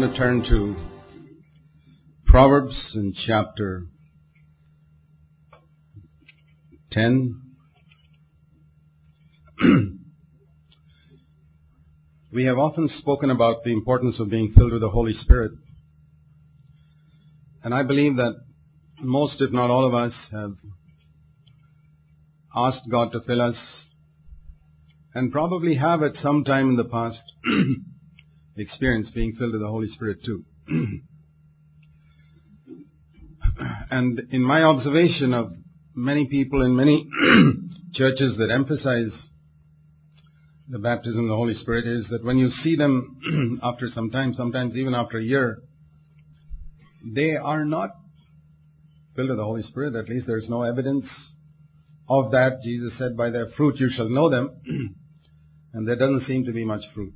want to turn to Proverbs in chapter 10. we have often spoken about the importance of being filled with the Holy Spirit. And I believe that most, if not all of us, have asked God to fill us and probably have at some time in the past experienced being filled with the Holy Spirit too. and in my observation of many people in many churches that emphasize the baptism of the Holy Spirit is that when you see them after some time, sometimes even after a year, they are not filled with the Holy Spirit. At least there is no evidence of that. Jesus said, by their fruit you shall know them. and there doesn't seem to be much fruit.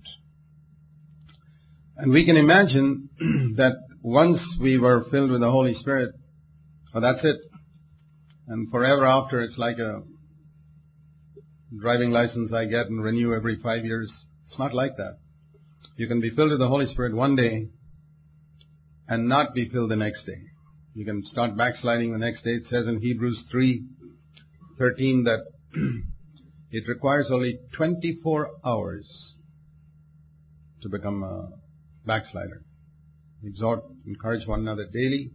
And we can imagine that once we were filled with the Holy Spirit, well, that's it. And forever after, it's like a driving license I get and renew every five years. It's not like that. You can be filled with the Holy Spirit one day and not be filled the next day. You can start backsliding the next day. It says in Hebrews 3:13 that it requires only 24 hours to become a backslider. Exhort, encourage one another daily,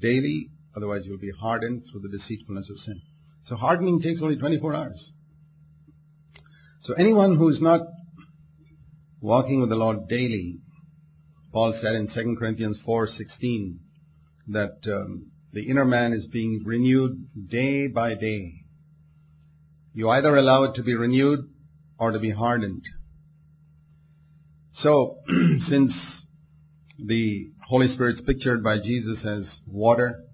daily, otherwise you'll be hardened through the deceitfulness of sin. So hardening takes only 24 hours. So anyone who is not walking with the Lord daily, Paul said in 2 Corinthians 4:16 that um, the inner man is being renewed day by day. You either allow it to be renewed or to be hardened. So, since the Holy Spirit's pictured by Jesus as water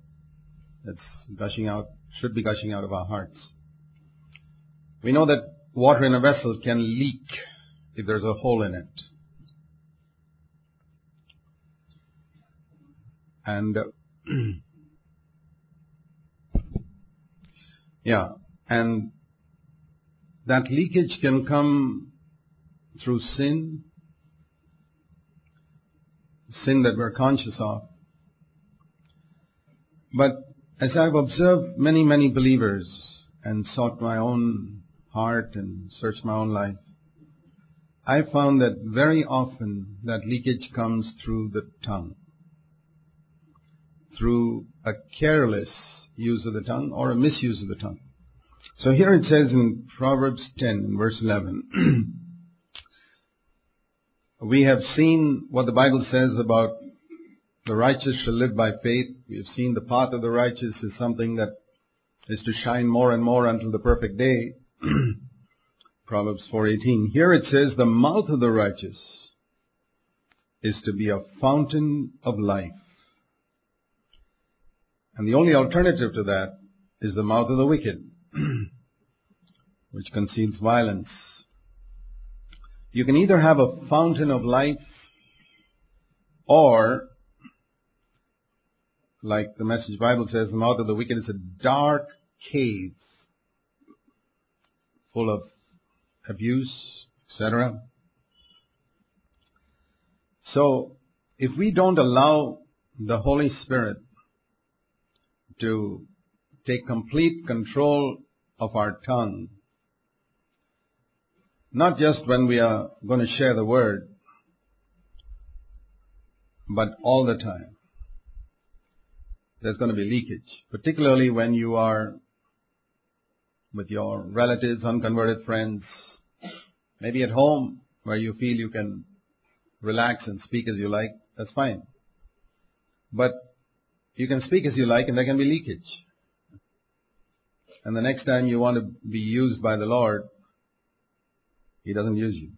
that's gushing out, should be gushing out of our hearts. We know that water in a vessel can leak if there's a hole in it. And, yeah, and that leakage can come through sin, sin that we're conscious of. But as I've observed many, many believers and sought my own heart and searched my own life, I found that very often that leakage comes through the tongue. Through a careless use of the tongue or a misuse of the tongue. So here it says in Proverbs 10 verse 11, We have seen what the Bible says about the righteous shall live by faith. We have seen the path of the righteous is something that is to shine more and more until the perfect day. Proverbs 4:18. Here it says the mouth of the righteous is to be a fountain of life. And the only alternative to that is the mouth of the wicked, which conceals violence. You can either have a fountain of life or, like the message Bible says, the mouth of the wicked is a dark cave full of abuse, etc. So, if we don't allow the Holy Spirit to take complete control of our tongue, not just when we are going to share the word, but all the time. There's going to be leakage, particularly when you are with your relatives, unconverted friends, maybe at home where you feel you can relax and speak as you like, that's fine. But you can speak as you like and there can be leakage. And the next time you want to be used by the Lord, he doesn't use you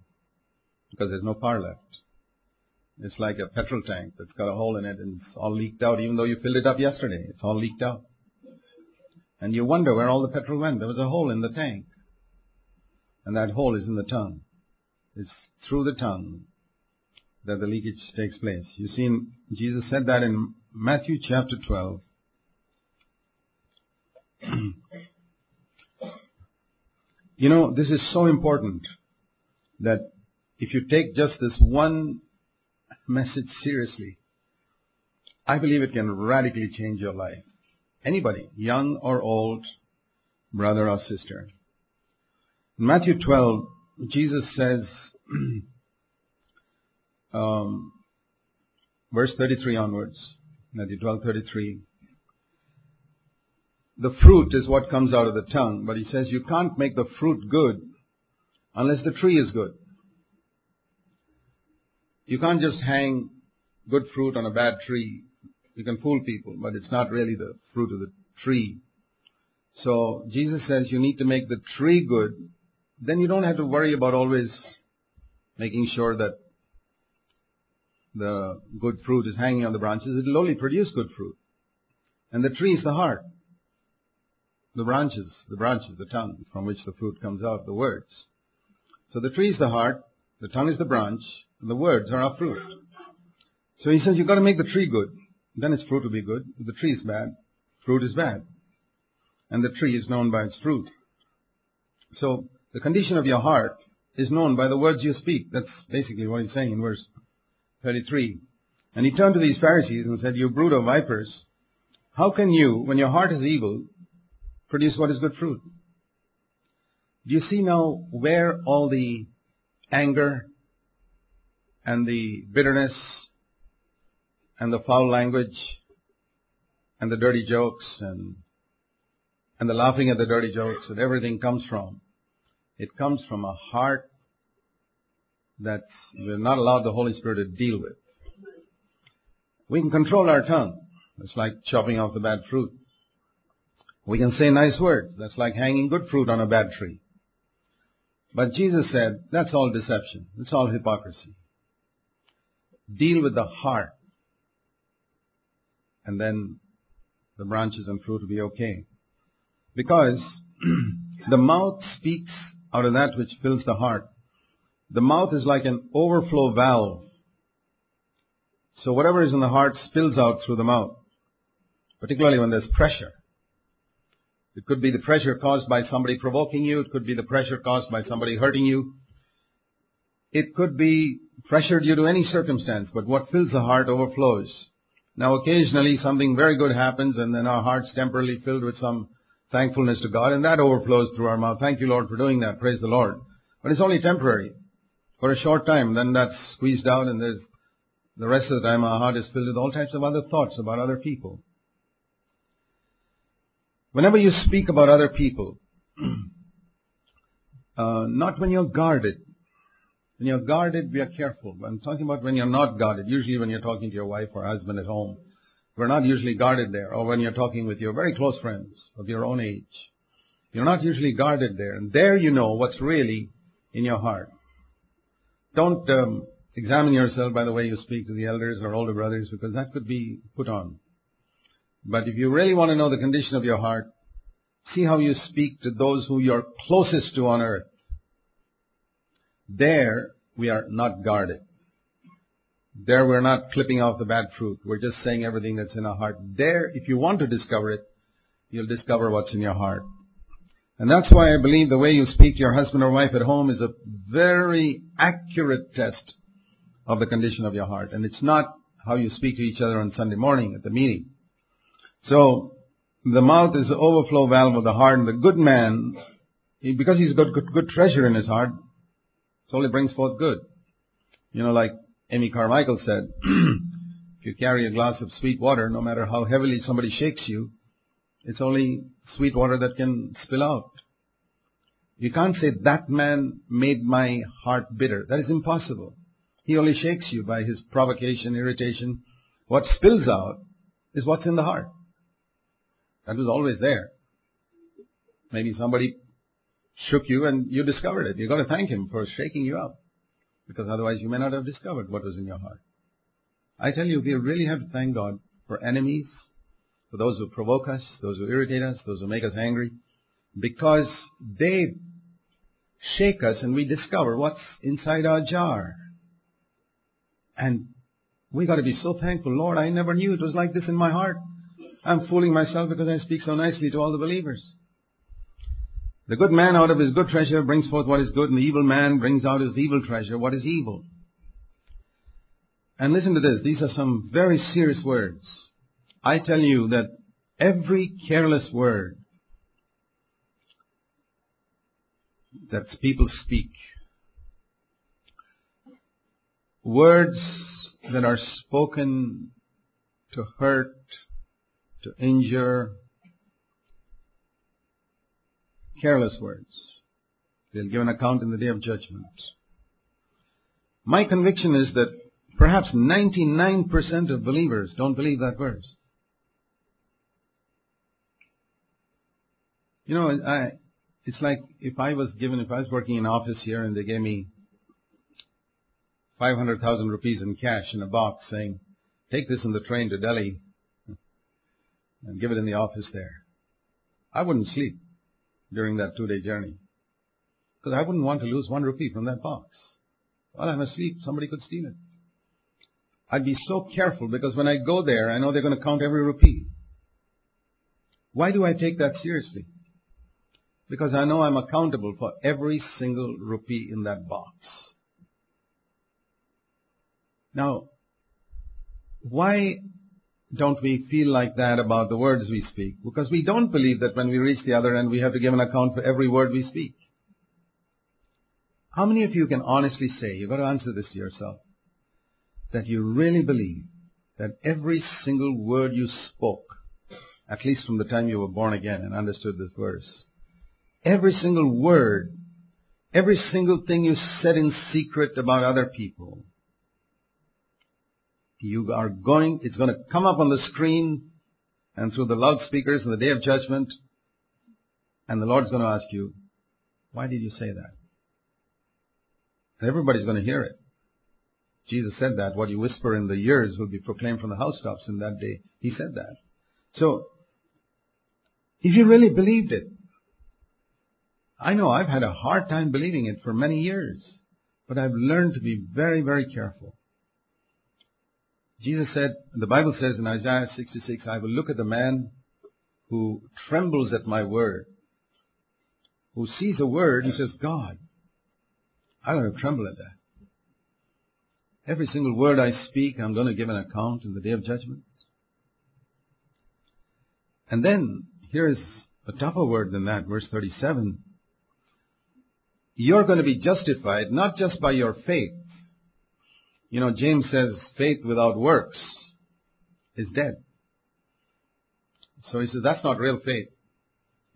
because there's no power left. It's like a petrol tank that's got a hole in it and it's all leaked out even though you filled it up yesterday. It's all leaked out. And you wonder where all the petrol went. There was a hole in the tank. And that hole is in the tongue. It's through the tongue that the leakage takes place. You see, Jesus said that in Matthew chapter 12. you know, this is so important that if you take just this one message seriously. I believe it can radically change your life. Anybody, young or old, brother or sister. In Matthew 12, Jesus says, um, verse 33 onwards, Matthew 12, 33, the fruit is what comes out of the tongue, but he says you can't make the fruit good unless the tree is good. You can't just hang good fruit on a bad tree. You can fool people, but it's not really the fruit of the tree. So Jesus says you need to make the tree good. Then you don't have to worry about always making sure that the good fruit is hanging on the branches. It will only produce good fruit. And the tree is the heart. The branches, the branches, the tongue from which the fruit comes out, the words. So the tree is the heart, the tongue is the branch, and the words are our fruit. So he says you've got to make the tree good. Then its fruit will be good. If the tree is bad, fruit is bad. And the tree is known by its fruit. So the condition of your heart is known by the words you speak. That's basically what he's saying in verse 33. And he turned to these Pharisees and said, You brood of vipers, how can you, when your heart is evil, produce what is good fruit? Do you see now where all the anger and the bitterness and the foul language and the dirty jokes and and the laughing at the dirty jokes and everything comes from. It comes from a heart that we're not allowed the Holy Spirit to deal with. We can control our tongue. It's like chopping off the bad fruit. We can say nice words. That's like hanging good fruit on a bad tree. But Jesus said, that's all deception. It's all hypocrisy. Deal with the heart. And then the branches and fruit will be okay. Because the mouth speaks out of that which fills the heart. The mouth is like an overflow valve. So whatever is in the heart spills out through the mouth, particularly when there's pressure. It could be the pressure caused by somebody provoking you. It could be the pressure caused by somebody hurting you. It could be pressure due to any circumstance, but what fills the heart overflows. Now occasionally something very good happens and then our heart's temporarily filled with some thankfulness to God and that overflows through our mouth. Thank you Lord for doing that. Praise the Lord. But it's only temporary. For a short time, then that's squeezed out and there's the rest of the time our heart is filled with all types of other thoughts about other people. Whenever you speak about other people, uh, not when you're guarded. When you're guarded, we are careful. I'm talking about when you're not guarded. Usually when you're talking to your wife or husband at home, we're not usually guarded there. Or when you're talking with your very close friends of your own age. You're not usually guarded there. And there you know what's really in your heart. Don't um, examine yourself by the way you speak to the elders or older brothers because that could be put on. But if you really want to know the condition of your heart, see how you speak to those who you're closest to on earth. There, we are not guarded. There, we're not clipping off the bad fruit. We're just saying everything that's in our heart. There, if you want to discover it, you'll discover what's in your heart. And that's why I believe the way you speak to your husband or wife at home is a very accurate test of the condition of your heart. And it's not how you speak to each other on Sunday morning at the meeting. So, the mouth is the overflow valve of the heart, and the good man, he, because he's got good, good treasure in his heart, it only brings forth good. You know, like Amy Carmichael said, if you carry a glass of sweet water, no matter how heavily somebody shakes you, it's only sweet water that can spill out. You can't say that man made my heart bitter. That is impossible. He only shakes you by his provocation, irritation. What spills out is what's in the heart. That was always there. Maybe somebody shook you and you discovered it. You've got to thank him for shaking you up. Because otherwise you may not have discovered what was in your heart. I tell you, we really have to thank God for enemies, for those who provoke us, those who irritate us, those who make us angry, because they shake us and we discover what's inside our jar. And we got to be so thankful. Lord, I never knew it was like this in my heart. I'm fooling myself because I speak so nicely to all the believers. The good man out of his good treasure brings forth what is good, and the evil man brings out his evil treasure what is evil. And listen to this. These are some very serious words. I tell you that every careless word that people speak, words that are spoken to hurt, to injure, careless words. They'll give an account in the day of judgment. My conviction is that perhaps 99% of believers don't believe that verse. You know, I, it's like if I was given, if I was working in an office here and they gave me 500,000 rupees in cash in a box saying, take this in the train to Delhi and give it in the office there. I wouldn't sleep during that two day journey. Because I wouldn't want to lose one rupee from that box. While I'm asleep, somebody could steal it. I'd be so careful because when I go there, I know they're going to count every rupee. Why do I take that seriously? Because I know I'm accountable for every single rupee in that box. Now, why don't we feel like that about the words we speak? Because we don't believe that when we reach the other end, we have to give an account for every word we speak. How many of you can honestly say, you've got to answer this to yourself, that you really believe that every single word you spoke, at least from the time you were born again and understood this verse, every single word, every single thing you said in secret about other people, you are going, it's going to come up on the screen and through the loudspeakers in the day of judgment, and the Lord's going to ask you, why did you say that? And everybody's going to hear it. Jesus said that what you whisper in the ears will be proclaimed from the housetops in that day. He said that. So, if you really believed it, I know I've had a hard time believing it for many years, but I've learned to be very, very careful. Jesus said, the Bible says in Isaiah 66, I will look at the man who trembles at my word, who sees a word and says, God, I'm going to tremble at that. Every single word I speak, I'm going to give an account in the day of judgment. And then, here is a tougher word than that, verse 37. You're going to be justified not just by your faith, you know, James says faith without works is dead. So he says that's not real faith.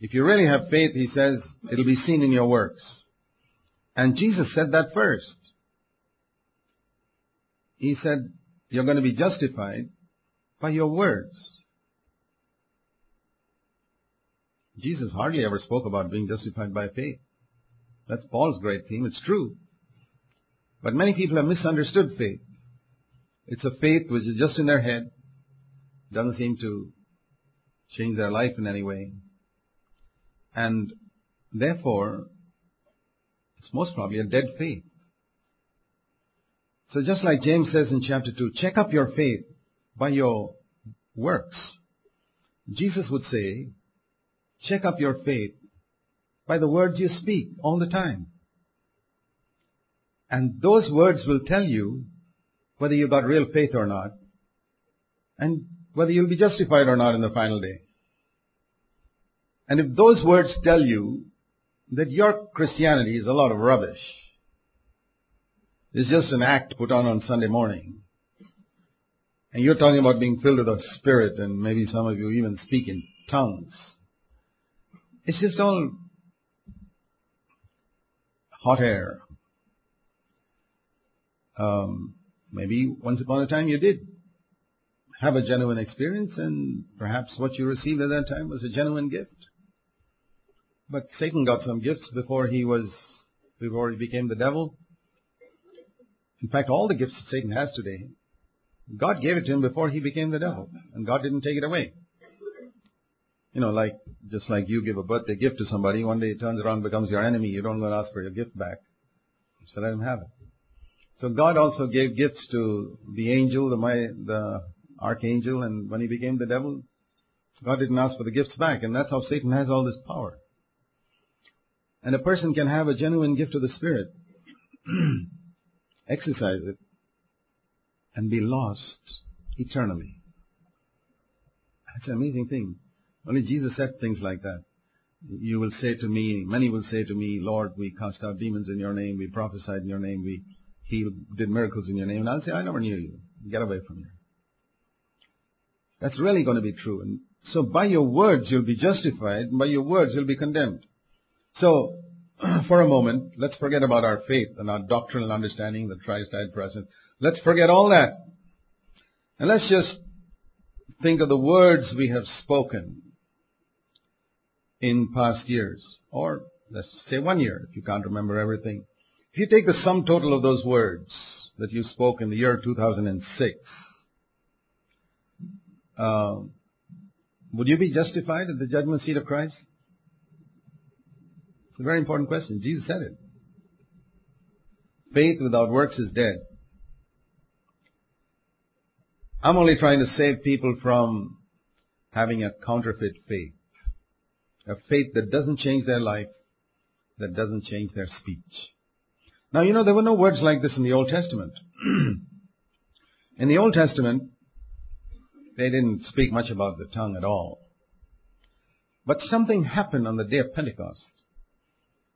If you really have faith, he says, it'll be seen in your works. And Jesus said that first. He said, you're going to be justified by your words. Jesus hardly ever spoke about being justified by faith. That's Paul's great theme. It's true. But many people have misunderstood faith. It's a faith which is just in their head, doesn't seem to change their life in any way. And therefore, it's most probably a dead faith. So just like James says in chapter 2, check up your faith by your works. Jesus would say, check up your faith by the words you speak all the time. And those words will tell you whether you've got real faith or not, and whether you'll be justified or not in the final day. And if those words tell you that your Christianity is a lot of rubbish, it's just an act put on on Sunday morning, and you're talking about being filled with the Spirit, and maybe some of you even speak in tongues, it's just all hot air. Um, maybe once upon a time you did have a genuine experience and perhaps what you received at that time was a genuine gift. But Satan got some gifts before he was, before he became the devil. In fact, all the gifts that Satan has today, God gave it to him before he became the devil, and God didn't take it away. You know, like, just like you give a birthday gift to somebody, one day it turns around becomes your enemy, you don't go and ask for your gift back. So let him have it. So God also gave gifts to the angel, the, the archangel, and when he became the devil, God didn't ask for the gifts back, and that's how Satan has all this power. And a person can have a genuine gift of the Spirit, exercise it, and be lost eternally. That's an amazing thing. Only Jesus said things like that. You will say to me, many will say to me, Lord, we cast out demons in your name, we prophesied in your name, we healed, did miracles in your name. And I'll say, I never knew you. Get away from here. That's really going to be true. And so by your words you'll be justified, and by your words you'll be condemned. So, for a moment, let's forget about our faith and our doctrinal understanding that Christ died for us. Let's forget all that. And let's just think of the words we have spoken in past years, or let's say one year, if you can't remember everything. If you take the sum total of those words that you spoke in the year 2006, uh, would you be justified at the judgment seat of Christ? It's a very important question. Jesus said it. Faith without works is dead. I'm only trying to save people from having a counterfeit faith. A faith that doesn't change their life, that doesn't change their speech. Now, you know, there were no words like this in the Old Testament. in the Old Testament, they didn't speak much about the tongue at all. But something happened on the day of Pentecost.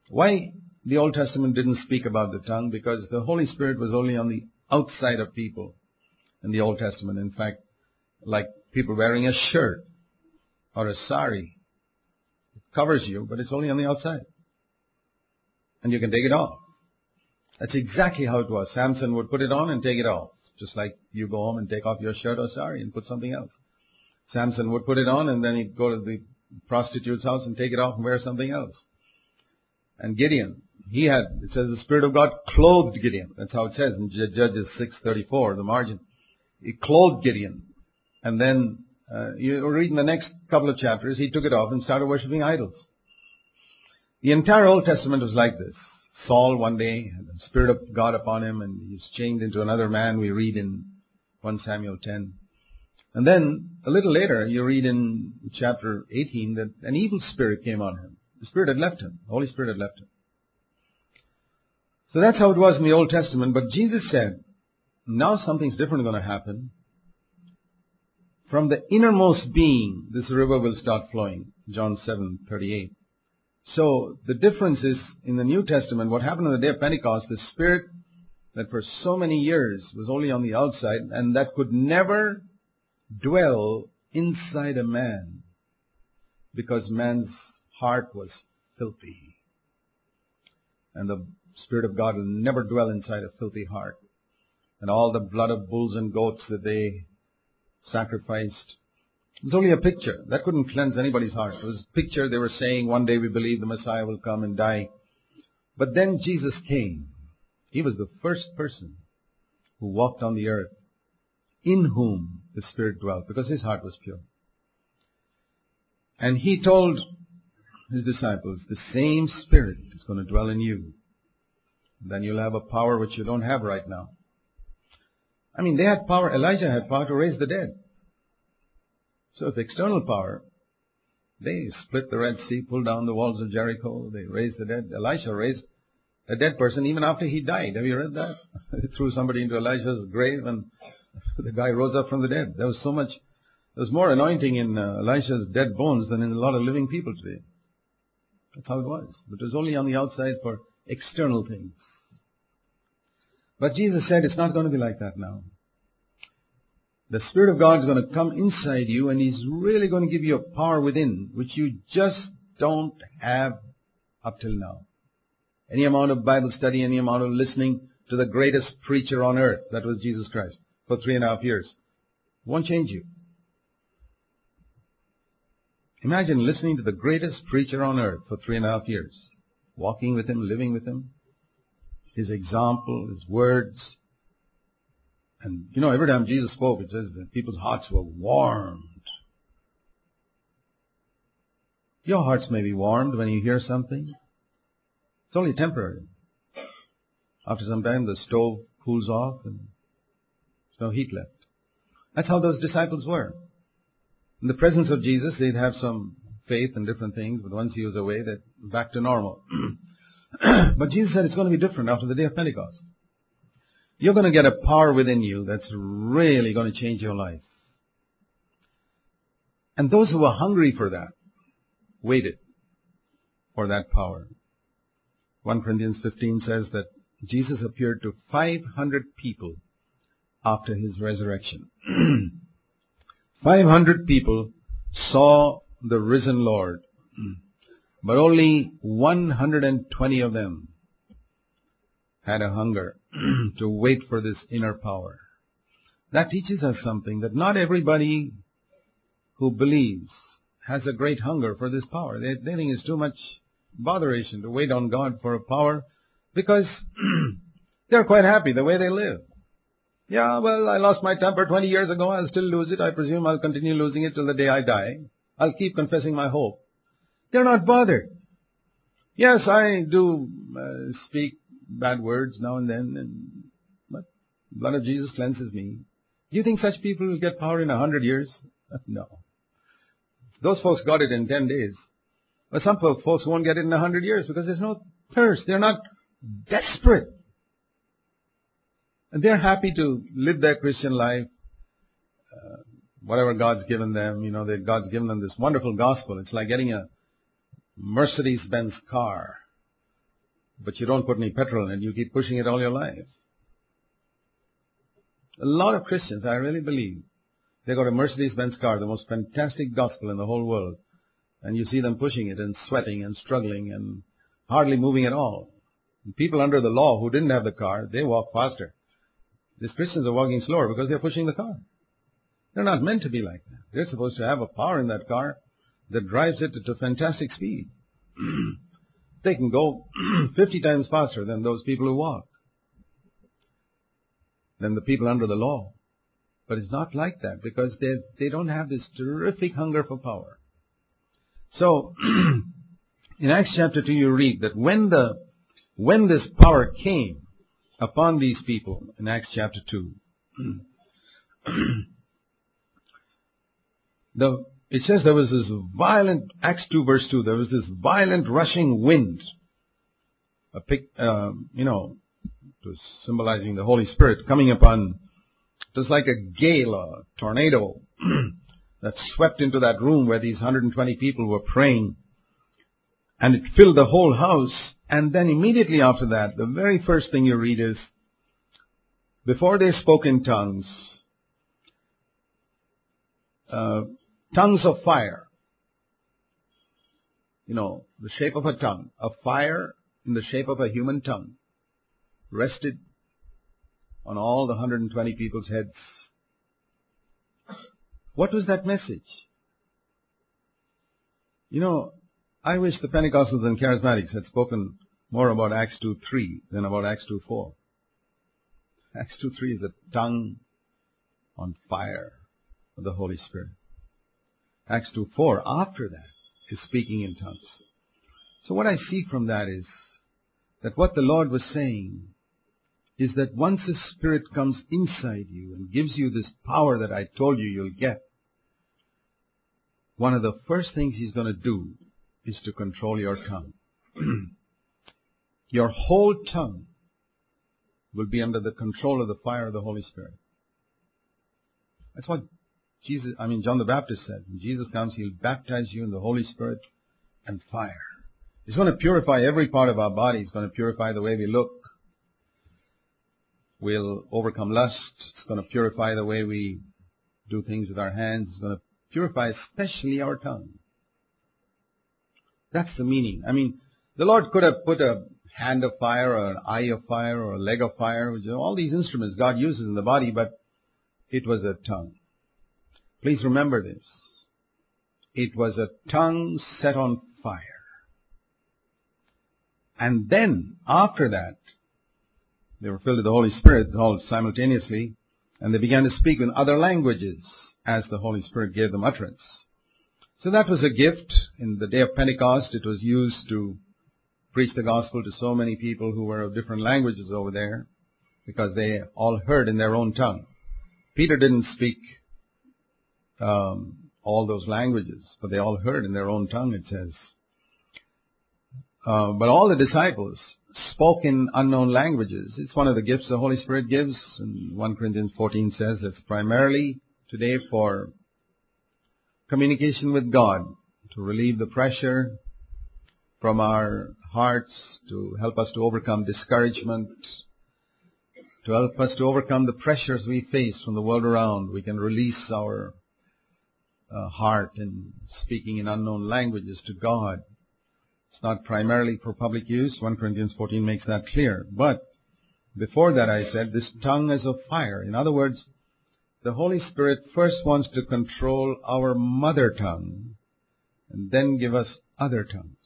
Why the Old Testament didn't speak about the tongue? Because the Holy Spirit was only on the outside of people in the Old Testament. In fact, like people wearing a shirt or a sari. It covers you, but it's only on the outside. And you can take it off. That's exactly how it was. Samson would put it on and take it off. Just like you go home and take off your shirt or sari and put something else. Samson would put it on and then he'd go to the prostitute's house and take it off and wear something else. And Gideon, he had, it says the Spirit of God clothed Gideon. That's how it says in Judges 6.34, the margin. He clothed Gideon. And then, uh, you read in the next couple of chapters, he took it off and started worshipping idols. The entire Old Testament was like this. Saul one day the Spirit of God upon him and he's changed into another man, we read in 1 Samuel 10. And then, a little later, you read in chapter 18 that an evil spirit came on him. The Spirit had left him. The Holy Spirit had left him. So that's how it was in the Old Testament. But Jesus said, now something's different going to happen. From the innermost being, this river will start flowing. John 7:38. So the difference is in the New Testament, what happened on the day of Pentecost, the Spirit that for so many years was only on the outside and that could never dwell inside a man because man's heart was filthy. And the Spirit of God will never dwell inside a filthy heart and all the blood of bulls and goats that they sacrificed. It was only a picture. That couldn't cleanse anybody's heart. It was a picture. They were saying one day we believe the Messiah will come and die. But then Jesus came. He was the first person who walked on the earth in whom the Spirit dwelt because his heart was pure. And he told his disciples, the same Spirit is going to dwell in you. Then you'll have a power which you don't have right now. I mean, they had power, Elijah had power to raise the dead. So if external power, they split the Red Sea, pulled down the walls of Jericho, they raised the dead. Elisha raised a dead person even after he died. Have you read that? He threw somebody into Elisha's grave and the guy rose up from the dead. There was so much, there was more anointing in uh, Elisha's dead bones than in a lot of living people today. That's how it was. But it was only on the outside for external things. But Jesus said it's not going to be like that now. The Spirit of God is going to come inside you and He's really going to give you a power within which you just don't have up till now. Any amount of Bible study, any amount of listening to the greatest preacher on earth, that was Jesus Christ, for three and a half years, won't change you. Imagine listening to the greatest preacher on earth for three and a half years, walking with Him, living with Him, his example, his words. And you know, every time Jesus spoke, it says that people's hearts were warmed. Your hearts may be warmed when you hear something. It's only temporary. After some time, the stove cools off and there's no heat left. That's how those disciples were. In the presence of Jesus, they'd have some faith and different things, but once he was away, they're back to normal. but Jesus said it's going to be different after the day of Pentecost. You're going to get a power within you that's really going to change your life. And those who are hungry for that waited for that power. 1 Corinthians 15 says that Jesus appeared to 500 people after his resurrection. 500 people saw the risen Lord, but only 120 of them had a hunger to wait for this inner power. That teaches us something that not everybody who believes has a great hunger for this power. They, they think it's too much botheration to wait on God for a power because they're quite happy the way they live. Yeah, well, I lost my temper 20 years ago. I'll still lose it. I presume I'll continue losing it till the day I die. I'll keep confessing my hope. They're not bothered. Yes, I do uh, speak bad words now and then, and but blood of Jesus cleanses me. Do you think such people will get power in a hundred years? no. Those folks got it in ten days. But some folks won't get it in a hundred years because there's no thirst. They're not desperate. And they're happy to live their Christian life, uh, whatever God's given them. You know, God's given them this wonderful gospel. It's like getting a Mercedes-Benz car, but you don't put any petrol in it. You keep pushing it all your life. A lot of Christians, I really believe, they got a Mercedes-Benz car, the most fantastic gospel in the whole world, and you see them pushing it and sweating and struggling and hardly moving at all. And people under the law who didn't have the car, they walk faster. These Christians are walking slower because they're pushing the car. They're not meant to be like that. They're supposed to have a power in that car that drives it to fantastic speed. they can go 50 times faster than those people who walk, than the people under the law. But it's not like that because they, they don't have this terrific hunger for power. So, in Acts chapter 2 you read that when the, when this power came, upon these people in Acts chapter 2. the, it says there was this violent, Acts 2 verse 2, there was this violent rushing wind. A pic, uh, you know, symbolizing the Holy Spirit coming upon, was like a gale, a tornado that swept into that room where these 120 people were praying and it filled the whole house. And then immediately after that, the very first thing you read is, before they spoke in tongues, uh, tongues of fire. You know, the shape of a tongue. A fire in the shape of a human tongue rested on all the 120 people's heads. What was that message? You know, I wish the Pentecostals and Charismatics had spoken more about Acts 2.3 than about Acts 2.4. Acts 2.3 is a tongue on fire of the Holy Spirit. Acts 2.4, after that, is speaking in tongues. So what I see from that is that what the Lord was saying is that once the Spirit comes inside you and gives you this power that I told you you'll get, one of the first things He's going to do is to control your tongue. your whole tongue will be under the control of the fire of the Holy Spirit. That's what Jesus, I mean, John the Baptist said. When Jesus comes, He'll baptize you in the Holy Spirit and fire. He's going to purify every part of our body. He's going to purify the way we look. We'll overcome lust. It's going to purify the way we do things with our hands. It's going to purify especially our tongue. That's the meaning. I mean, the Lord could have put a hand of fire or an eye of fire or a leg of fire, which are all these instruments God uses in the body, but it was a tongue. Please remember this. It was a tongue set on fire. And then, after that, they were filled with the Holy Spirit all simultaneously, and they began to speak in other languages as the Holy Spirit gave them utterance. So that was a gift. In the day of Pentecost, it was used to preach the gospel to so many people who were of different languages over there because they all heard in their own tongue. Peter didn't speak all those languages, but they all heard in their own tongue, it says. Uh, but all the disciples spoke in unknown languages. It's one of the gifts the Holy Spirit gives. And 1 Corinthians 14 says it's primarily today for communication with God, to relieve the pressure from our hearts, to help us to overcome discouragement, to help us to overcome the pressures we face from the world around. We can release our Uh, heart and speaking in unknown languages to God. It's not primarily for public use. 1 Corinthians 14 makes that clear. But before that I said this tongue is of fire. In other words, the Holy Spirit first wants to control our mother tongue and then give us other tongues.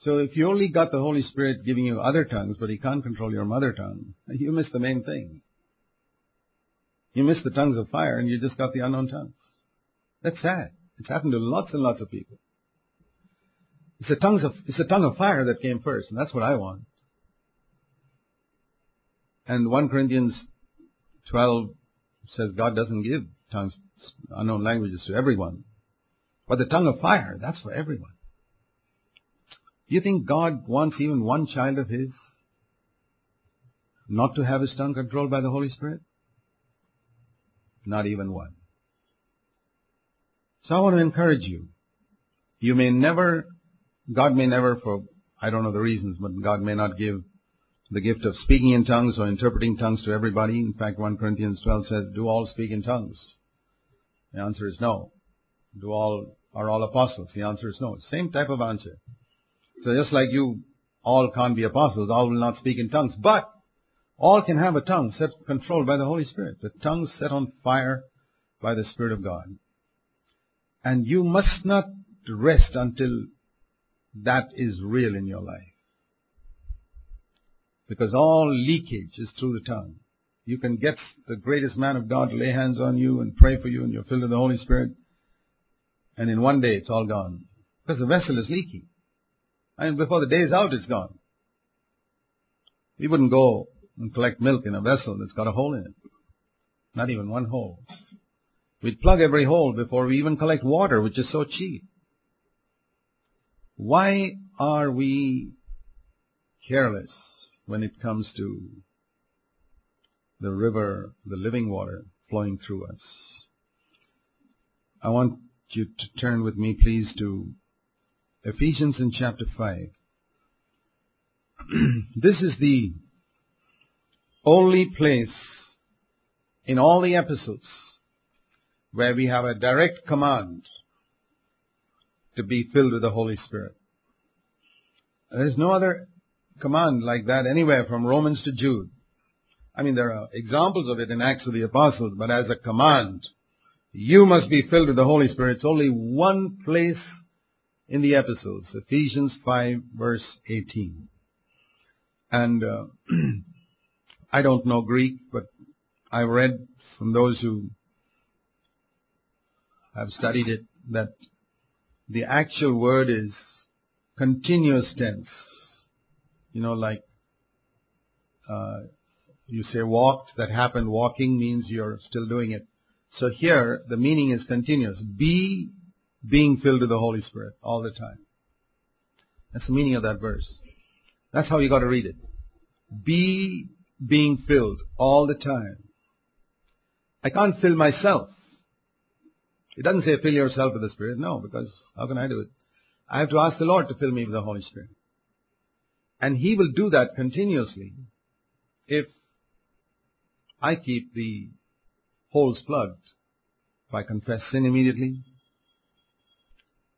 So if you only got the Holy Spirit giving you other tongues, but He can't control your mother tongue, you miss the main thing. You miss the tongues of fire and you just got the unknown tongues. That's sad. It's happened to lots and lots of people. It's the tongues of, it's the tongue of fire that came first, and that's what I want. And 1 Corinthians 12 says God doesn't give tongues, unknown languages to everyone. But the tongue of fire, that's for everyone. Do you think God wants even one child of His not to have his tongue controlled by the Holy Spirit? Not even one. So I want to encourage you. You may never, God may never, for I don't know the reasons, but God may not give the gift of speaking in tongues or interpreting tongues to everybody. In fact, 1 Corinthians 12 says, do all speak in tongues? The answer is no. Do all, are all apostles? The answer is no. Same type of answer. So just like you all can't be apostles, all will not speak in tongues, but all can have a tongue set controlled by the Holy Spirit. The tongue set on fire by the Spirit of God. And you must not rest until that is real in your life. Because all leakage is through the tongue. You can get the greatest man of God to lay hands on you and pray for you and you're filled with the Holy Spirit. And in one day it's all gone. Because the vessel is leaking. And before the day is out, it's gone. We wouldn't go and collect milk in a vessel that's got a hole in it. Not even one hole. We'd plug every hole before we even collect water, which is so cheap. Why are we careless when it comes to the river, the living water flowing through us? I want you to turn with me, please, to Ephesians in chapter 5. this is the only place in all the epistles where we have a direct command to be filled with the Holy Spirit. There's no other command like that anywhere from Romans to Jude. I mean, there are examples of it in Acts of the Apostles, but as a command, you must be filled with the Holy Spirit. It's only one place in the epistles, Ephesians 5 verse 18. And uh, I don't know Greek, but I read from those who have studied it that the actual word is continuous tense. You know, like uh, you say walked, that happened. Walking means you're still doing it. So here, the meaning is continuous. Be being filled with the Holy Spirit all the time. That's the meaning of that verse. That's how you got to read it. Be being filled all the time. I can't fill myself. It doesn't say fill yourself with the Spirit. No, because how can I do it? I have to ask the Lord to fill me with the Holy Spirit. And He will do that continuously if I keep the holes plugged. If I confess sin immediately,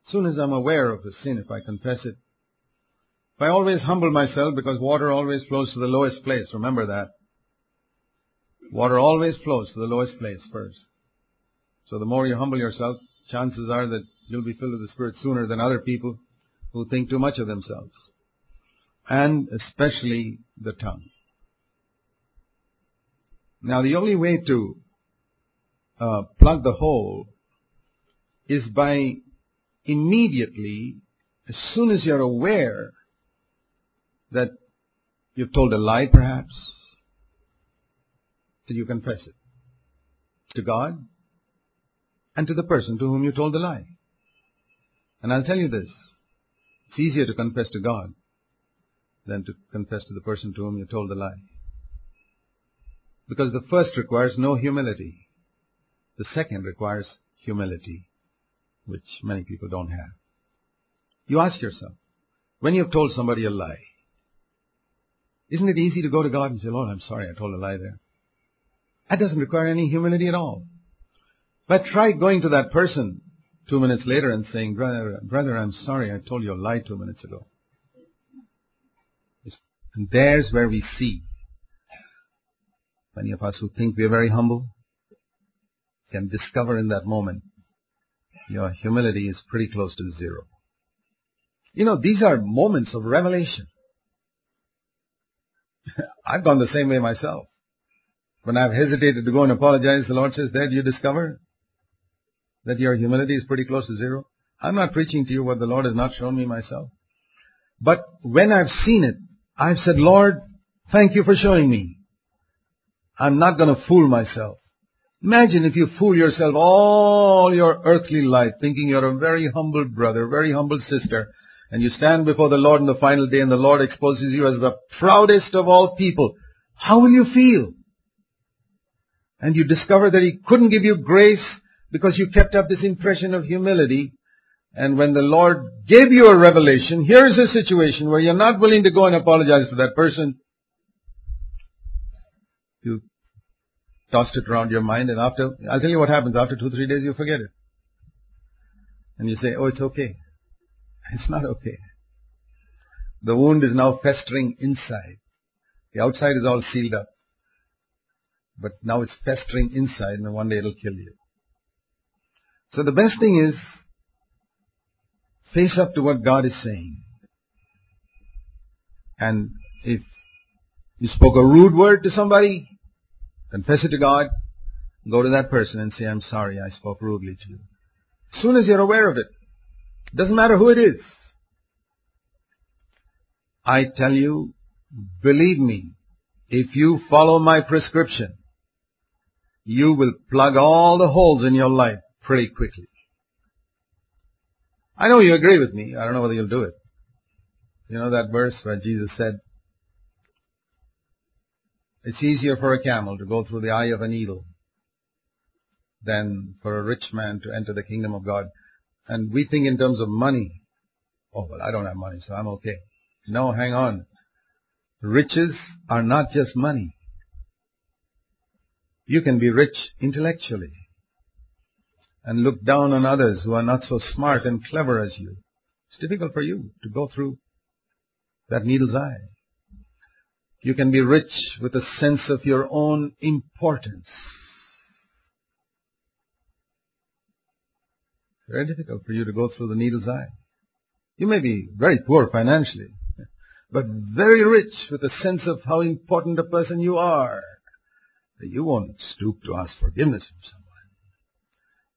as soon as I'm aware of a sin, if I confess it, if I always humble myself because water always flows to the lowest place, remember that. Water always flows to the lowest place first. So the more you humble yourself, chances are that you'll be filled with the Spirit sooner than other people who think too much of themselves. And especially the tongue. Now the only way to uh, plug the hole is by immediately, as soon as you're aware that you've told a lie perhaps, that you confess it to God and to the person to whom you told the lie. And I'll tell you this, it's easier to confess to God than to confess to the person to whom you told the lie. Because the first requires no humility. The second requires humility, which many people don't have. You ask yourself, when you've told somebody a lie, isn't it easy to go to God and say, Lord, I'm sorry I told a lie there? That doesn't require any humility at all. But try going to that person two minutes later and saying, brother, brother, I'm sorry I told you a lie two minutes ago. And there's where we see many of us who think we are very humble can discover in that moment your humility is pretty close to zero. You know, these are moments of revelation. I've gone the same way myself. When I've hesitated to go and apologize, the Lord says, there you discover that your humility is pretty close to zero. I'm not preaching to you what the Lord has not shown me myself. But when I've seen it, I've said, Lord, thank you for showing me. I'm not going to fool myself. Imagine if you fool yourself all your earthly life thinking you're a very humble brother, very humble sister, and you stand before the Lord in the final day and the Lord exposes you as the proudest of all people. How will you feel? And you discover that He couldn't give you grace because you kept up this impression of humility. And when the Lord gave you a revelation, here is a situation where you're not willing to go and apologize to that person. You tossed it around your mind and after, I'll tell you what happens. After two, three days you forget it. And you say, oh, it's okay. It's not okay. The wound is now festering inside. The outside is all sealed up. But now it's festering inside and one day it'll kill you. So the best thing is face up to what God is saying. And if you spoke a rude word to somebody, confess it to God, go to that person and say, I'm sorry I spoke rudely to you. As soon as you're aware of it, doesn't matter who it is. I tell you, believe me, if you follow my prescription, you will plug all the holes in your life pretty quickly. I know you agree with me. I don't know whether you'll do it. You know that verse where Jesus said, it's easier for a camel to go through the eye of a needle than for a rich man to enter the kingdom of God. And we think in terms of money. Oh, well, I don't have money, so I'm okay. No, hang on. Riches are not just money. You can be rich intellectually and look down on others who are not so smart and clever as you. It's difficult for you to go through that needle's eye. You can be rich with a sense of your own importance. It's very difficult for you to go through the needle's eye. You may be very poor financially, but very rich with a sense of how important a person you are. You won't stoop to ask forgiveness from someone.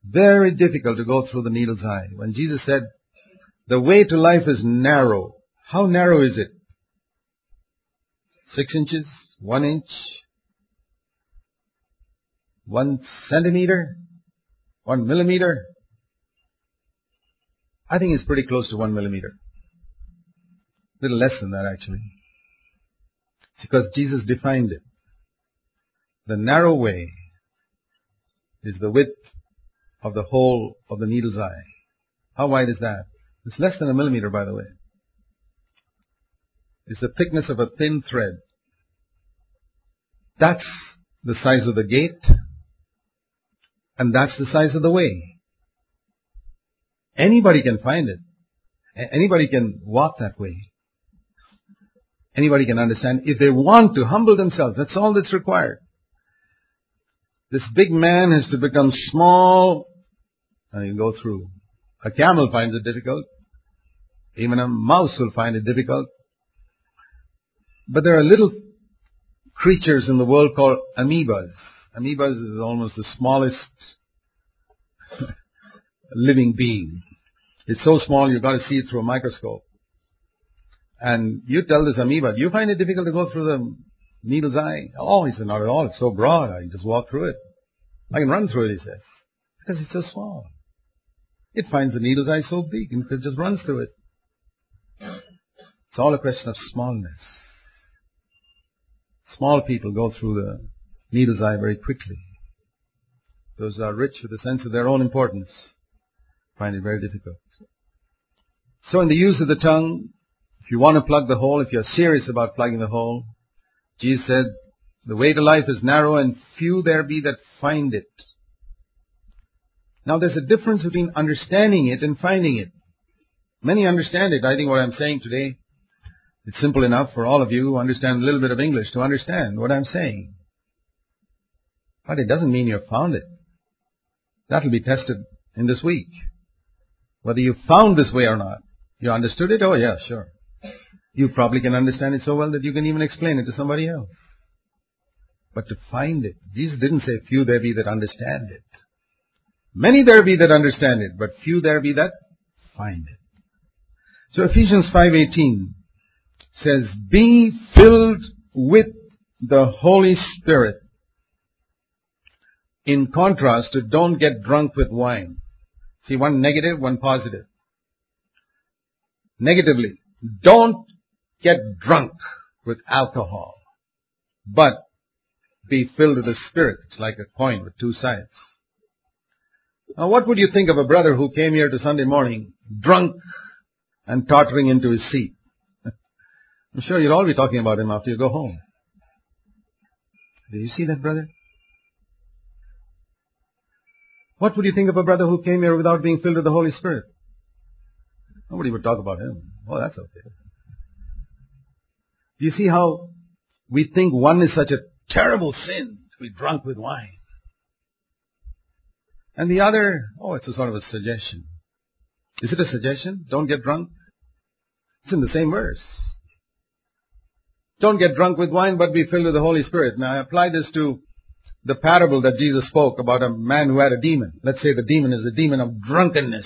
Very difficult to go through the needle's eye. When Jesus said, the way to life is narrow. How narrow is it? Six inches? One inch? One centimeter? One millimeter? I think it's pretty close to one millimeter. A little less than that actually. It's because Jesus defined it. The narrow way is the width of the hole of the needle's eye. How wide is that? It's less than a millimeter, by the way. It's the thickness of a thin thread. That's the size of the gate, and that's the size of the way. Anybody can find it. Anybody can walk that way. Anybody can understand. If they want to humble themselves, that's all that's required. This big man has to become small and you go through. A camel finds it difficult. Even a mouse will find it difficult. But there are little creatures in the world called amoebas. Amoebas is almost the smallest living being. It's so small you've got to see it through a microscope. And you tell this amoeba, do you find it difficult to go through the needle's eye? Oh, he said, not at all. It's so broad. I just walk through it. I can run through it, he says. Because it's so small. It finds the needle's eye so big and it just runs through it. It's all a question of smallness. Small people go through the needle's eye very quickly. Those who are rich with a sense of their own importance find it very difficult. So in the use of the tongue, if you want to plug the hole, if you're serious about plugging the hole, Jesus said, the way to life is narrow and few there be that find it. Now there's a difference between understanding it and finding it. Many understand it. I think what I'm saying today, it's simple enough for all of you who understand a little bit of English to understand what I'm saying. But it doesn't mean you've found it. That'll be tested in this week. Whether you found this way or not. You understood it? Oh yeah, sure. You probably can understand it so well that you can even explain it to somebody else. But to find it, Jesus didn't say few there be that understand it. Many there be that understand it, but few there be that find it. So Ephesians 5:18 says, "Be filled with the Holy Spirit." In contrast to don't get drunk with wine. See, one negative, one positive. Negatively, don't get drunk with alcohol, but be filled with the Spirit. It's like a coin with two sides. Now, what would you think of a brother who came here to Sunday morning, drunk and tottering into his seat? I'm sure you'll all be talking about him after you go home. Do you see that, brother? What would you think of a brother who came here without being filled with the Holy Spirit? Nobody would talk about him. Oh, that's okay. Do you see how we think one is such a terrible sin to be drunk with wine? And the other, oh, it's a sort of a suggestion. Is it a suggestion? Don't get drunk? It's in the same verse. Don't get drunk with wine, but be filled with the Holy Spirit. Now I apply this to the parable that Jesus spoke about a man who had a demon. Let's say the demon is the demon of drunkenness.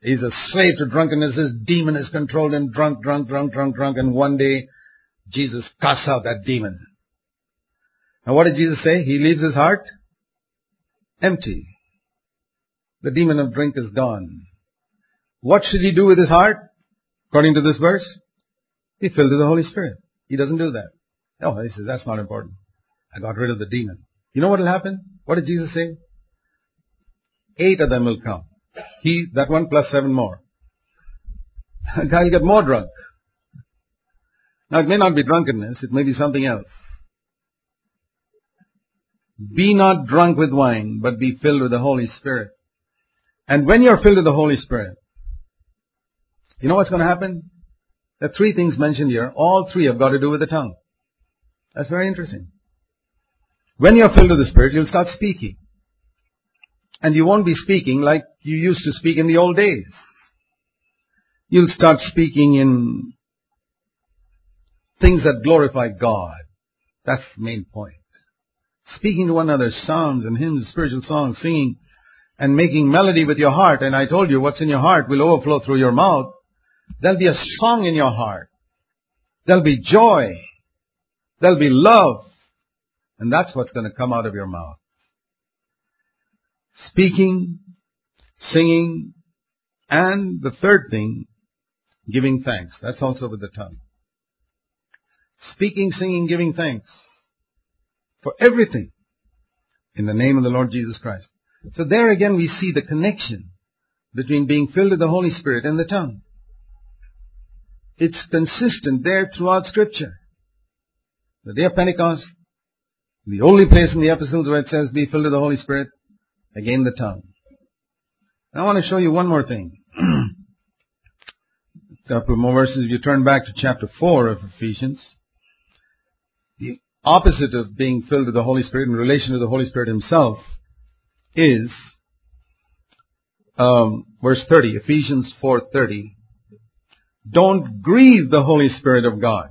He's a slave to drunkenness. This demon is controlled and drunk, drunk, drunk, drunk, drunk. And one day, Jesus casts out that demon. And what did Jesus say? He leaves his heart empty. The demon of drink is gone. What should he do with his heart? According to this verse, he filled with the Holy Spirit. He doesn't do that. Oh, he says, that's not important. I got rid of the demon. You know what will happen? What did Jesus say? Eight of them will come. He, that one plus seven more. A guy will get more drunk. Now it may not be drunkenness, it may be something else. Be not drunk with wine, but be filled with the Holy Spirit. And when you're filled with the Holy Spirit, you know what's going to happen? Are three things mentioned here. All three have got to do with the tongue. That's very interesting. When you're filled with the Spirit, you'll start speaking. And you won't be speaking like you used to speak in the old days. You'll start speaking in things that glorify God. That's the main point. Speaking to one another, psalms and hymns, spiritual songs, singing and making melody with your heart. And I told you what's in your heart will overflow through your mouth. There'll be a song in your heart. There'll be joy. There'll be love. And that's what's going to come out of your mouth. Speaking, singing, and the third thing, giving thanks. That's also with the tongue. Speaking, singing, giving thanks for everything in the name of the Lord Jesus Christ. So there again we see the connection between being filled with the Holy Spirit and the tongue. It's consistent there throughout scripture. The day of Pentecost, the only place in the epistles where it says be filled with the Holy Spirit, again the tongue. I want to show you one more thing. a couple more verses. If you turn back to chapter 4 of Ephesians, opposite of being filled with the Holy Spirit in relation to the Holy Spirit Himself is um, verse 30, Ephesians 4:30. Don't grieve the Holy Spirit of God.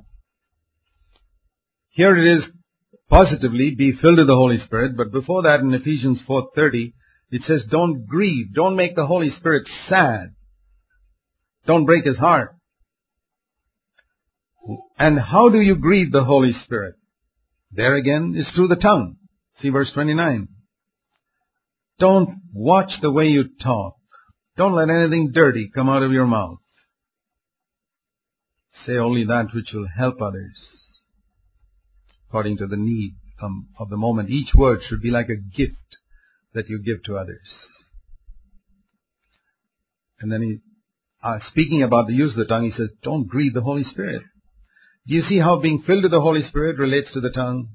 Here it is positively be filled with the Holy Spirit, but before that in Ephesians 4:30 it says don't grieve, don't make the Holy Spirit sad. Don't break his heart. And how do you grieve the Holy Spirit? There again is through the tongue. See verse 29. Don't watch the way you talk. Don't let anything dirty come out of your mouth. Say only that which will help others according to the need of the moment. Each word should be like a gift that you give to others. And then he, uh, speaking about the use of the tongue, he says, don't grieve the Holy Spirit. Do you see how being filled with the Holy Spirit relates to the tongue?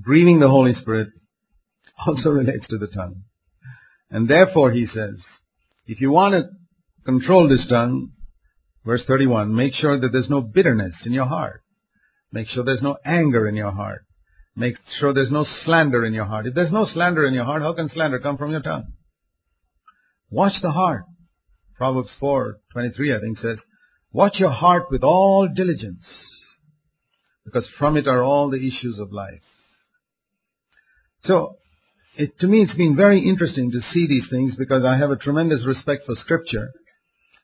Grieving the Holy Spirit also relates to the tongue. And therefore, he says, if you want to control this tongue, verse 31, make sure that there's no bitterness in your heart. Make sure there's no anger in your heart. Make sure there's no slander in your heart. If there's no slander in your heart, how can slander come from your tongue? Watch the heart. Proverbs 4:23 I think says, "Watch your heart with all diligence, because from it are all the issues of life." So, it, to me it's been very interesting to see these things because I have a tremendous respect for scripture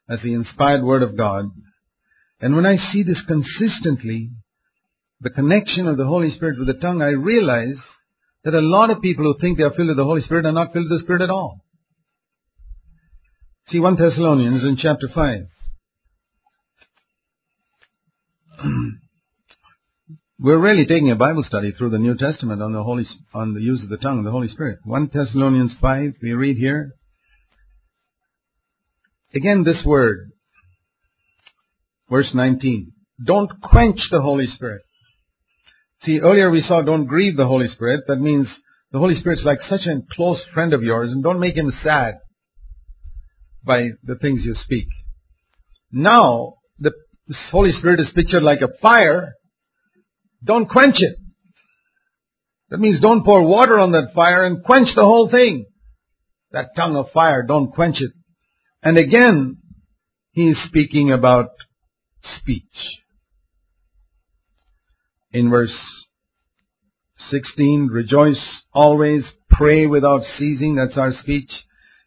as the inspired word of God. And when I see this consistently, the connection of the Holy Spirit with the tongue, I realize that a lot of people who think they are filled with the Holy Spirit are not filled with the Spirit at all. See 1 Thessalonians in chapter 5. We're really taking a Bible study through the New Testament on the Holy, on the use of the tongue, the Holy Spirit. 1 Thessalonians 5, we read here. Again this word. Verse 19. Don't quench the Holy Spirit. See, earlier we saw don't grieve the Holy Spirit. That means the Holy Spirit's like such a close friend of yours and don't make him sad by the things you speak. Now, the Holy Spirit is pictured like a fire. Don't quench it. That means don't pour water on that fire and quench the whole thing. That tongue of fire, don't quench it. And again, he is speaking about speech in verse 16, rejoice always, pray without ceasing, that's our speech.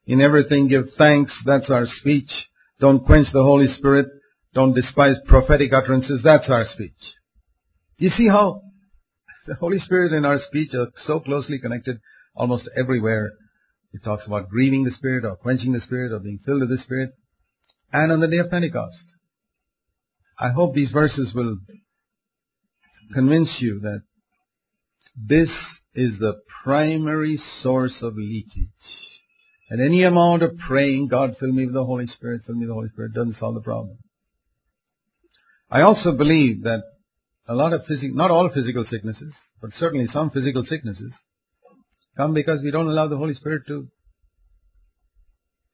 In everything give thanks, that's our speech. Don't quench the Holy Spirit, don't despise prophetic utterances, that's our speech. You see how the Holy Spirit and our speech are so closely connected almost everywhere. It talks about grieving the Spirit or quenching the Spirit or being filled with the Spirit. And on the day of Pentecost. I hope these verses will convince you that this is the primary source of leakage. And any amount of praying, God fill me with the Holy Spirit, fill me with the Holy Spirit, doesn't solve the problem. I also believe that a lot of physical, not all physical sicknesses, but certainly some physical sicknesses, come because we don't allow the Holy Spirit to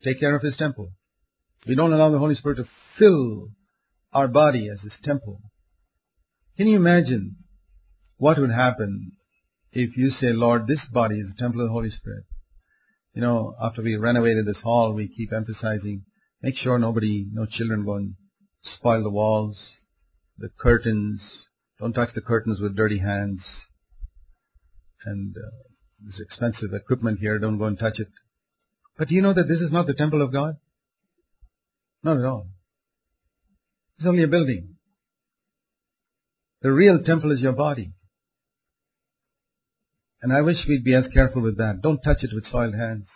take care of His temple. We don't allow the Holy Spirit to fill our body as His temple. Can you imagine what would happen if you say, Lord, this body is the temple of the Holy Spirit? You know, after we renovated this hall, we keep emphasizing, make sure nobody, no children go and spoil the walls, the curtains, don't touch the curtains with dirty hands, and uh, this expensive equipment here, don't go and touch it. But do you know that this is not the temple of God? Not at all. It's only a building. The real temple is your body. And I wish we'd be as careful with that. Don't touch it with soiled hands.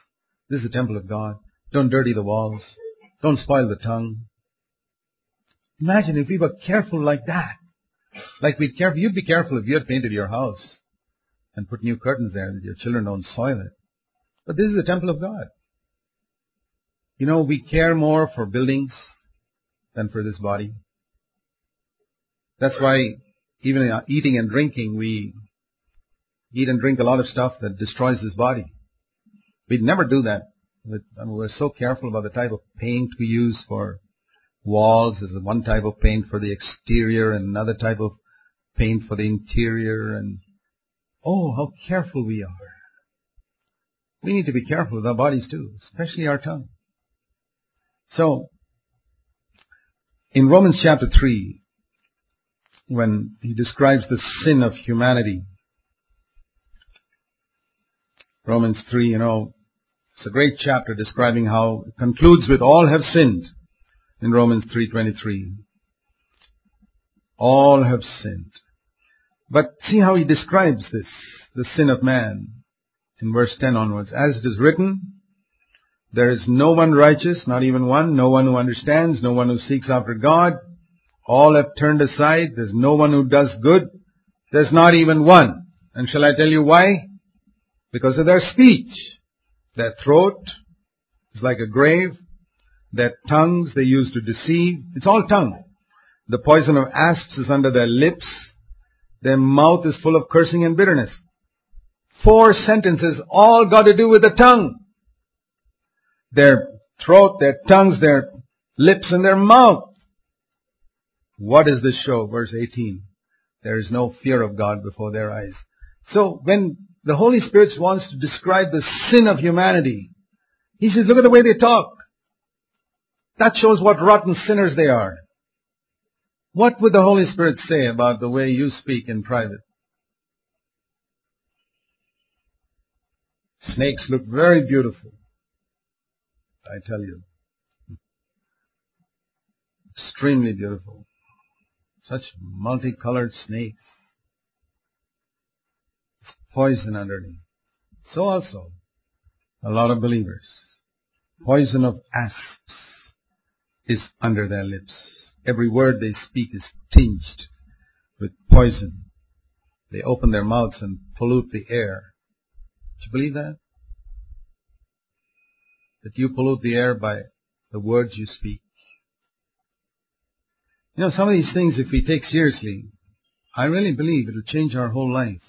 This is the temple of God. Don't dirty the walls. Don't spoil the tongue. Imagine if we were careful like that. Like we'd careful, you'd be careful if you had painted your house and put new curtains there that your children don't soil it. But this is the temple of God. You know, we care more for buildings than for this body. That's why even in eating and drinking, we eat and drink a lot of stuff that destroys this body. We'd never do that. I mean, um, we're so careful about the type of paint we use for walls. There's one type of paint for the exterior and another type of paint for the interior. And oh, how careful we are. We need to be careful with our bodies too, especially our tongue. So, in Romans chapter 3, when he describes the sin of humanity. Romans 3, you know, it's a great chapter describing how it concludes with all have sinned in Romans 3:23. All have sinned. But see how he describes this, the sin of man in verse 10 onwards. As it is written, there is no one righteous, not even one, no one who understands, no one who seeks after God. All have turned aside. There's no one who does good. There's not even one. And shall I tell you why? Because of their speech. Their throat is like a grave. Their tongues they use to deceive. It's all tongue. The poison of asps is under their lips. Their mouth is full of cursing and bitterness. Four sentences all got to do with the tongue. Their throat, their tongues, their lips, and their mouth. What does this show? Verse 18. There is no fear of God before their eyes. So when the Holy Spirit wants to describe the sin of humanity, He says, look at the way they talk. That shows what rotten sinners they are. What would the Holy Spirit say about the way you speak in private? Snakes look very beautiful. I tell you. Extremely beautiful. Such multicolored snakes. It's poison underneath. So also, a lot of believers. Poison of asps is under their lips. Every word they speak is tinged with poison. They open their mouths and pollute the air. Do you believe that? That you pollute the air by the words you speak. You know, some of these things, if we take seriously, I really believe it will change our whole life.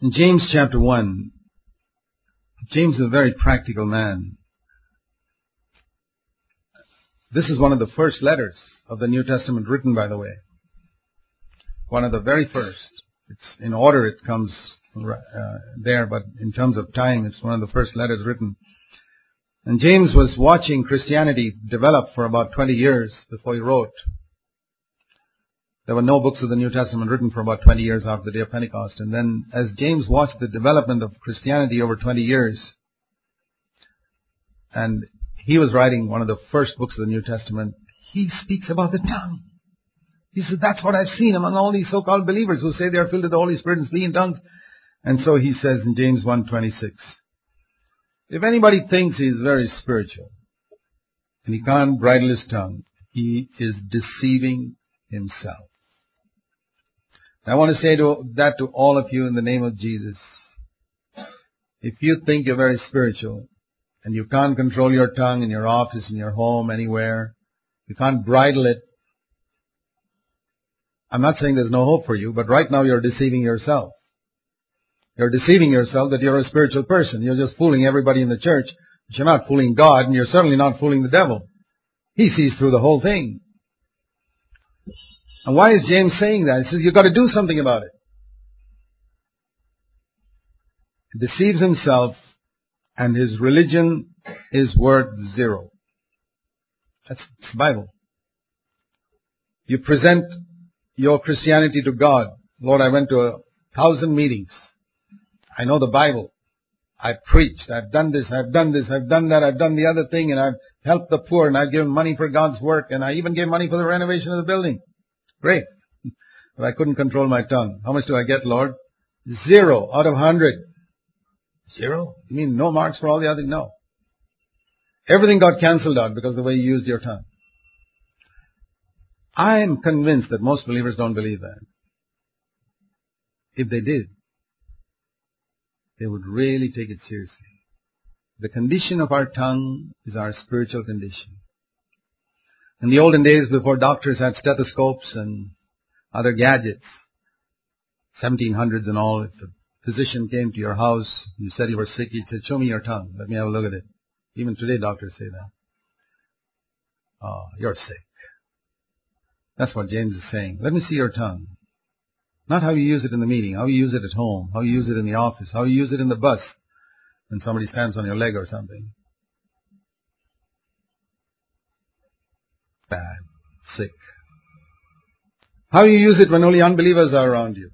In James chapter 1, James is a very practical man. This is one of the first letters of the New Testament written, by the way. One of the very first. It's in order it comes uh, there, but in terms of time, it's one of the first letters written. And James was watching Christianity develop for about 20 years before he wrote. There were no books of the New Testament written for about 20 years after the day of Pentecost. And then as James watched the development of Christianity over 20 years, and he was writing one of the first books of the New Testament, he speaks about the tongue. He says, that's what I've seen among all these so-called believers who say they are filled with the Holy Spirit and speak in tongues. And so he says in James 1.26, if anybody thinks he is very spiritual and he can't bridle his tongue, he is deceiving himself. I want to say to, that to all of you in the name of Jesus. If you think you're very spiritual and you can't control your tongue in your office, in your home, anywhere, you can't bridle it, I'm not saying there's no hope for you, but right now you're deceiving yourself. You're deceiving yourself that you're a spiritual person. You're just fooling everybody in the church. But you're not fooling God, and you're certainly not fooling the devil. He sees through the whole thing. And why is James saying that? He says, you've got to do something about it. He deceives himself, and his religion is worth zero. That's the Bible. You present your Christianity to God. Lord, I went to a thousand meetings. I know the Bible. I've preached. I've done this. I've done this. I've done that. I've done the other thing. And I've helped the poor. And I've given money for God's work. And I even gave money for the renovation of the building. Great. But I couldn't control my tongue. How much do I get, Lord? Zero out of hundred. Zero? You mean no marks for all the other? No. Everything got cancelled out because of the way you used your tongue. I am convinced that most believers don't believe that. If they did, they would really take it seriously. The condition of our tongue is our spiritual condition. In the olden days, before doctors had stethoscopes and other gadgets, 1700s and all, physician came to your house, you said you were sick, he said, show me your tongue. Let me have a look at it. Even today, doctors say that. Oh, you're sick. That's what James is saying. Let me see your tongue. Not how you use it in the meeting, how you use it at home, how you use it in the office, how you use it in the bus when somebody stands on your leg or something. Bad. Sick. How you use it when only unbelievers are around you.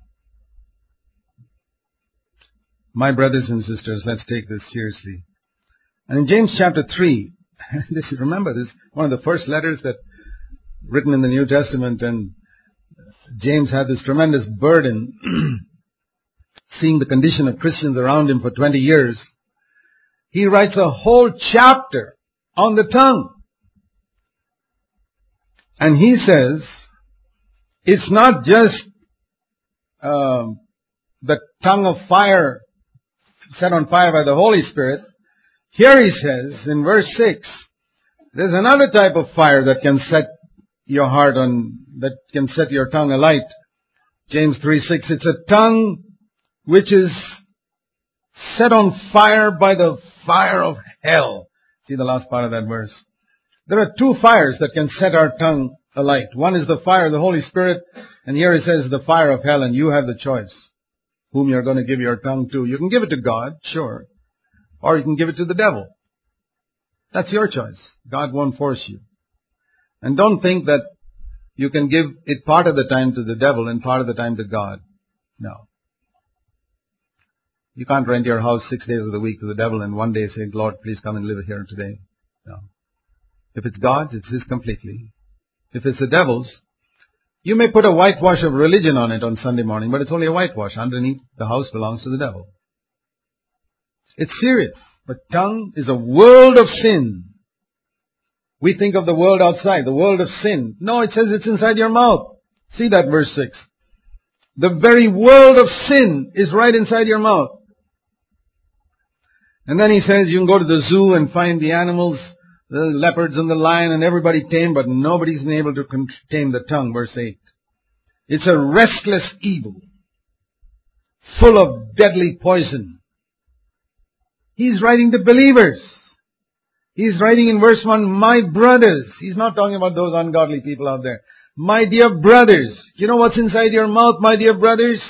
My brothers and sisters, let's take this seriously. And in James chapter 3, this, remember this, one of the first letters that written in the New Testament and James had this tremendous burden seeing the condition of Christians around him for 20 years. He writes a whole chapter on the tongue. And he says, it's not just um, the tongue of fire set on fire by the Holy Spirit. Here he says in verse 6, there's another type of fire that can set your heart on, that can set your tongue alight. James 3 6, it's a tongue which is set on fire by the fire of hell. See the last part of that verse. There are two fires that can set our tongue alight. One is the fire of the Holy Spirit, and here it says the fire of hell, and you have the choice whom you're going to give your tongue to. You can give it to God, sure, or you can give it to the devil. That's your choice. God won't force you. And don't think that you can give it part of the time to the devil and part of the time to God. No. You can't rent your house six days of the week to the devil and one day say, Lord, please come and live here today. No. If it's God's, it's His completely. If it's the devil's, you may put a whitewash of religion on it on Sunday morning, but it's only a whitewash. Underneath, the house belongs to the devil. It's serious. But tongue is a world of sin. We think of the world outside, the world of sin. No, it says it's inside your mouth. See that verse 6. The very world of sin is right inside your mouth. And then he says you can go to the zoo and find the animals, the leopards and the lion and everybody tame, but nobody's been able to tame the tongue, verse 8. It's a restless evil, full of deadly poison. He's writing to believers. He's writing in verse 1, my brothers. He's not talking about those ungodly people out there. My dear brothers. You know what's inside your mouth, my dear brothers?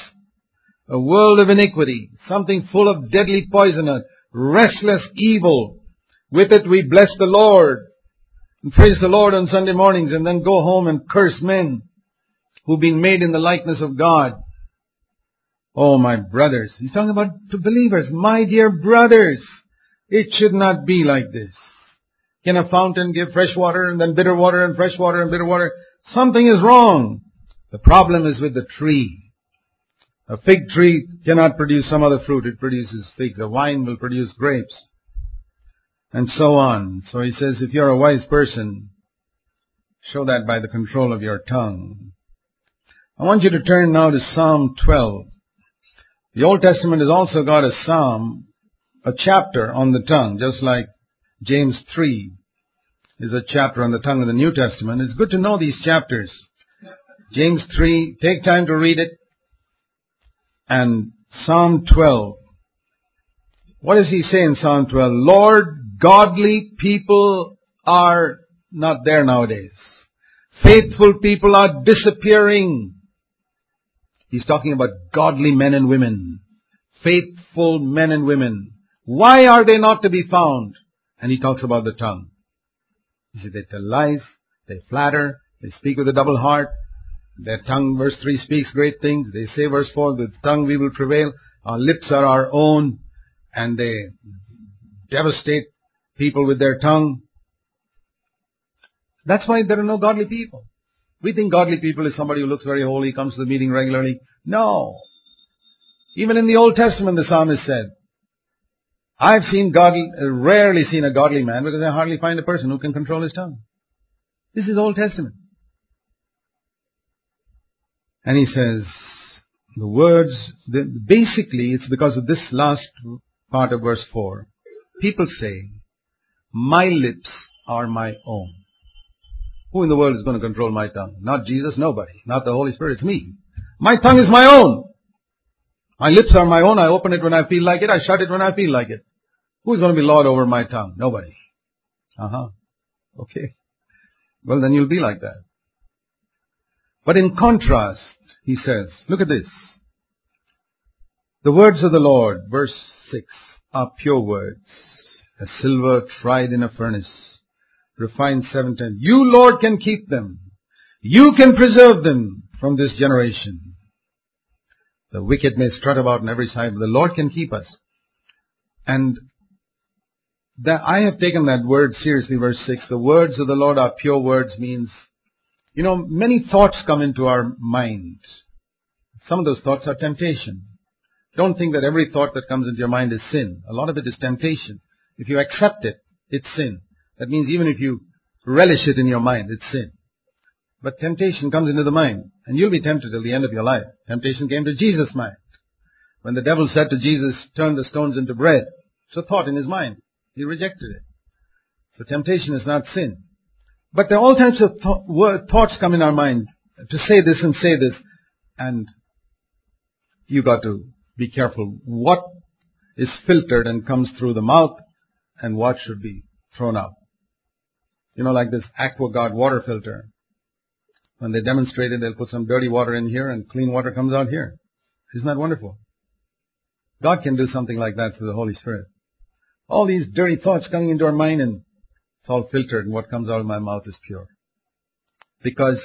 A world of iniquity. Something full of deadly poison, a restless evil. With it we bless the Lord and praise the Lord on Sunday mornings and then go home and curse men who've been made in the likeness of God. Oh, my brothers. He's talking about to believers. My dear brothers. It should not be like this. Can a fountain give fresh water and then bitter water and fresh water and bitter water? Something is wrong. The problem is with the tree. A fig tree cannot produce some other fruit. It produces figs. A wine will produce grapes. And so on. So he says, if you're a wise person, show that by the control of your tongue. I want you to turn now to Psalm 12. The Old Testament has also got a psalm, a chapter on the tongue, just like James 3 is a chapter on the tongue of the New Testament. It's good to know these chapters. James 3, take time to read it. And Psalm 12. What does he say in Psalm 12? Lord, godly people are not there nowadays. Faithful people are disappearing. He's talking about godly men and women. Faithful men and women. Why are they not to be found? And he talks about the tongue. You see, they tell lies, they flatter, they speak with a double heart. Their tongue, verse 3, speaks great things. They say, verse 4, with tongue we will prevail. Our lips are our own. And they devastate people with their tongue. That's why there are no godly people. We think godly people is somebody who looks very holy, comes to the meeting regularly. No. Even in the Old Testament, the psalmist said, I've seen God, rarely seen a godly man because I hardly find a person who can control his tongue. This is Old Testament. And he says, the words, the, basically it's because of this last part of verse 4. People say, my lips are my own. Who in the world is going to control my tongue? Not Jesus, nobody. Not the Holy Spirit, it's me. My tongue is my own. My lips are my own. I open it when I feel like it. I shut it when I feel like it. Who's going to be Lord over my tongue? Nobody. Uh huh. Okay. Well, then you'll be like that. But in contrast, he says, look at this. The words of the Lord, verse 6, are pure words, as silver tried in a furnace, refined seven times. You, Lord, can keep them. You can preserve them from this generation. The wicked may strut about on every side, but the Lord can keep us. And that I have taken that word seriously, verse 6. The words of the Lord are pure words means, you know, many thoughts come into our mind. Some of those thoughts are temptation. Don't think that every thought that comes into your mind is sin. A lot of it is temptation. If you accept it, it's sin. That means even if you relish it in your mind, it's sin. But temptation comes into the mind, and you'll be tempted till the end of your life. Temptation came to Jesus' mind. When the devil said to Jesus, turn the stones into bread, it's a thought in his mind. He rejected it. So temptation is not sin. But there are all types of th- thoughts come in our mind to say this and say this, and you got to be careful what is filtered and comes through the mouth and what should be thrown out. You know, like this AquaGuard water filter. When they demonstrate it, they'll put some dirty water in here and clean water comes out here. Isn't that wonderful? God can do something like that through the Holy Spirit. All these dirty thoughts coming into our mind and it's all filtered and what comes out of my mouth is pure. Because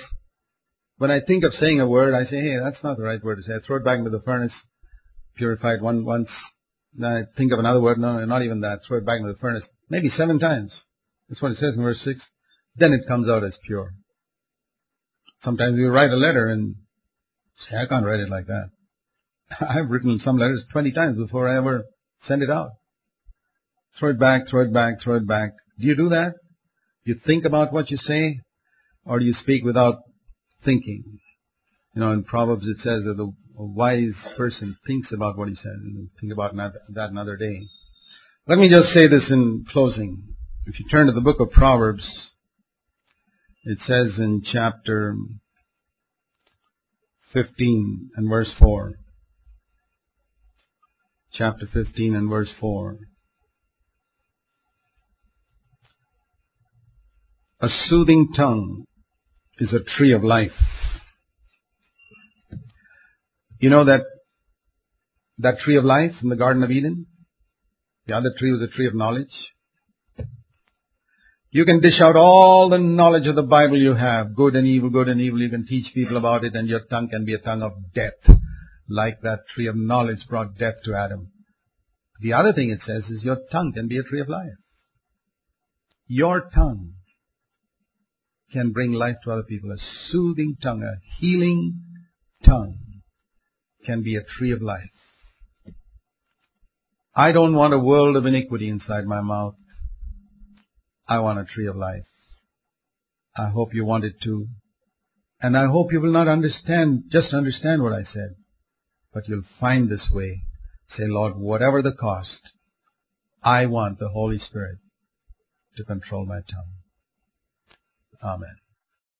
when I think of saying a word, I say, hey, that's not the right word to say. I throw it back into the furnace, purified one, once. I think of another word, no, not even that. Throw it back into the furnace, maybe seven times. That's what it says in verse 6. Then it comes out as pure. Sometimes we write a letter and say, I can't write it like that. I've written some letters 20 times before I ever send it out. Throw it back, throw it back, throw it back. Do you do that? You think about what you say, or do you speak without thinking? You know, in Proverbs it says that the wise person thinks about what he says and think about that another day. Let me just say this in closing. If you turn to the book of Proverbs, it says in chapter 15 and verse 4. Chapter 15 and verse 4. A soothing tongue is a tree of life. You know that that tree of life in the Garden of Eden? The other tree was a tree of knowledge. You can dish out all the knowledge of the Bible you have, good and evil, good and evil. You can teach people about it and your tongue can be a tongue of death, like that tree of knowledge brought death to Adam. The other thing it says is your tongue can be a tree of life. Your tongue can bring life to other people. A soothing tongue, a healing tongue can be a tree of life. I don't want a world of iniquity inside my mouth. I want a tree of life. I hope you want it too. And I hope you will not understand, just understand what I said, but you'll find this way. Say, Lord, whatever the cost, I want the Holy Spirit to control my tongue. Amen.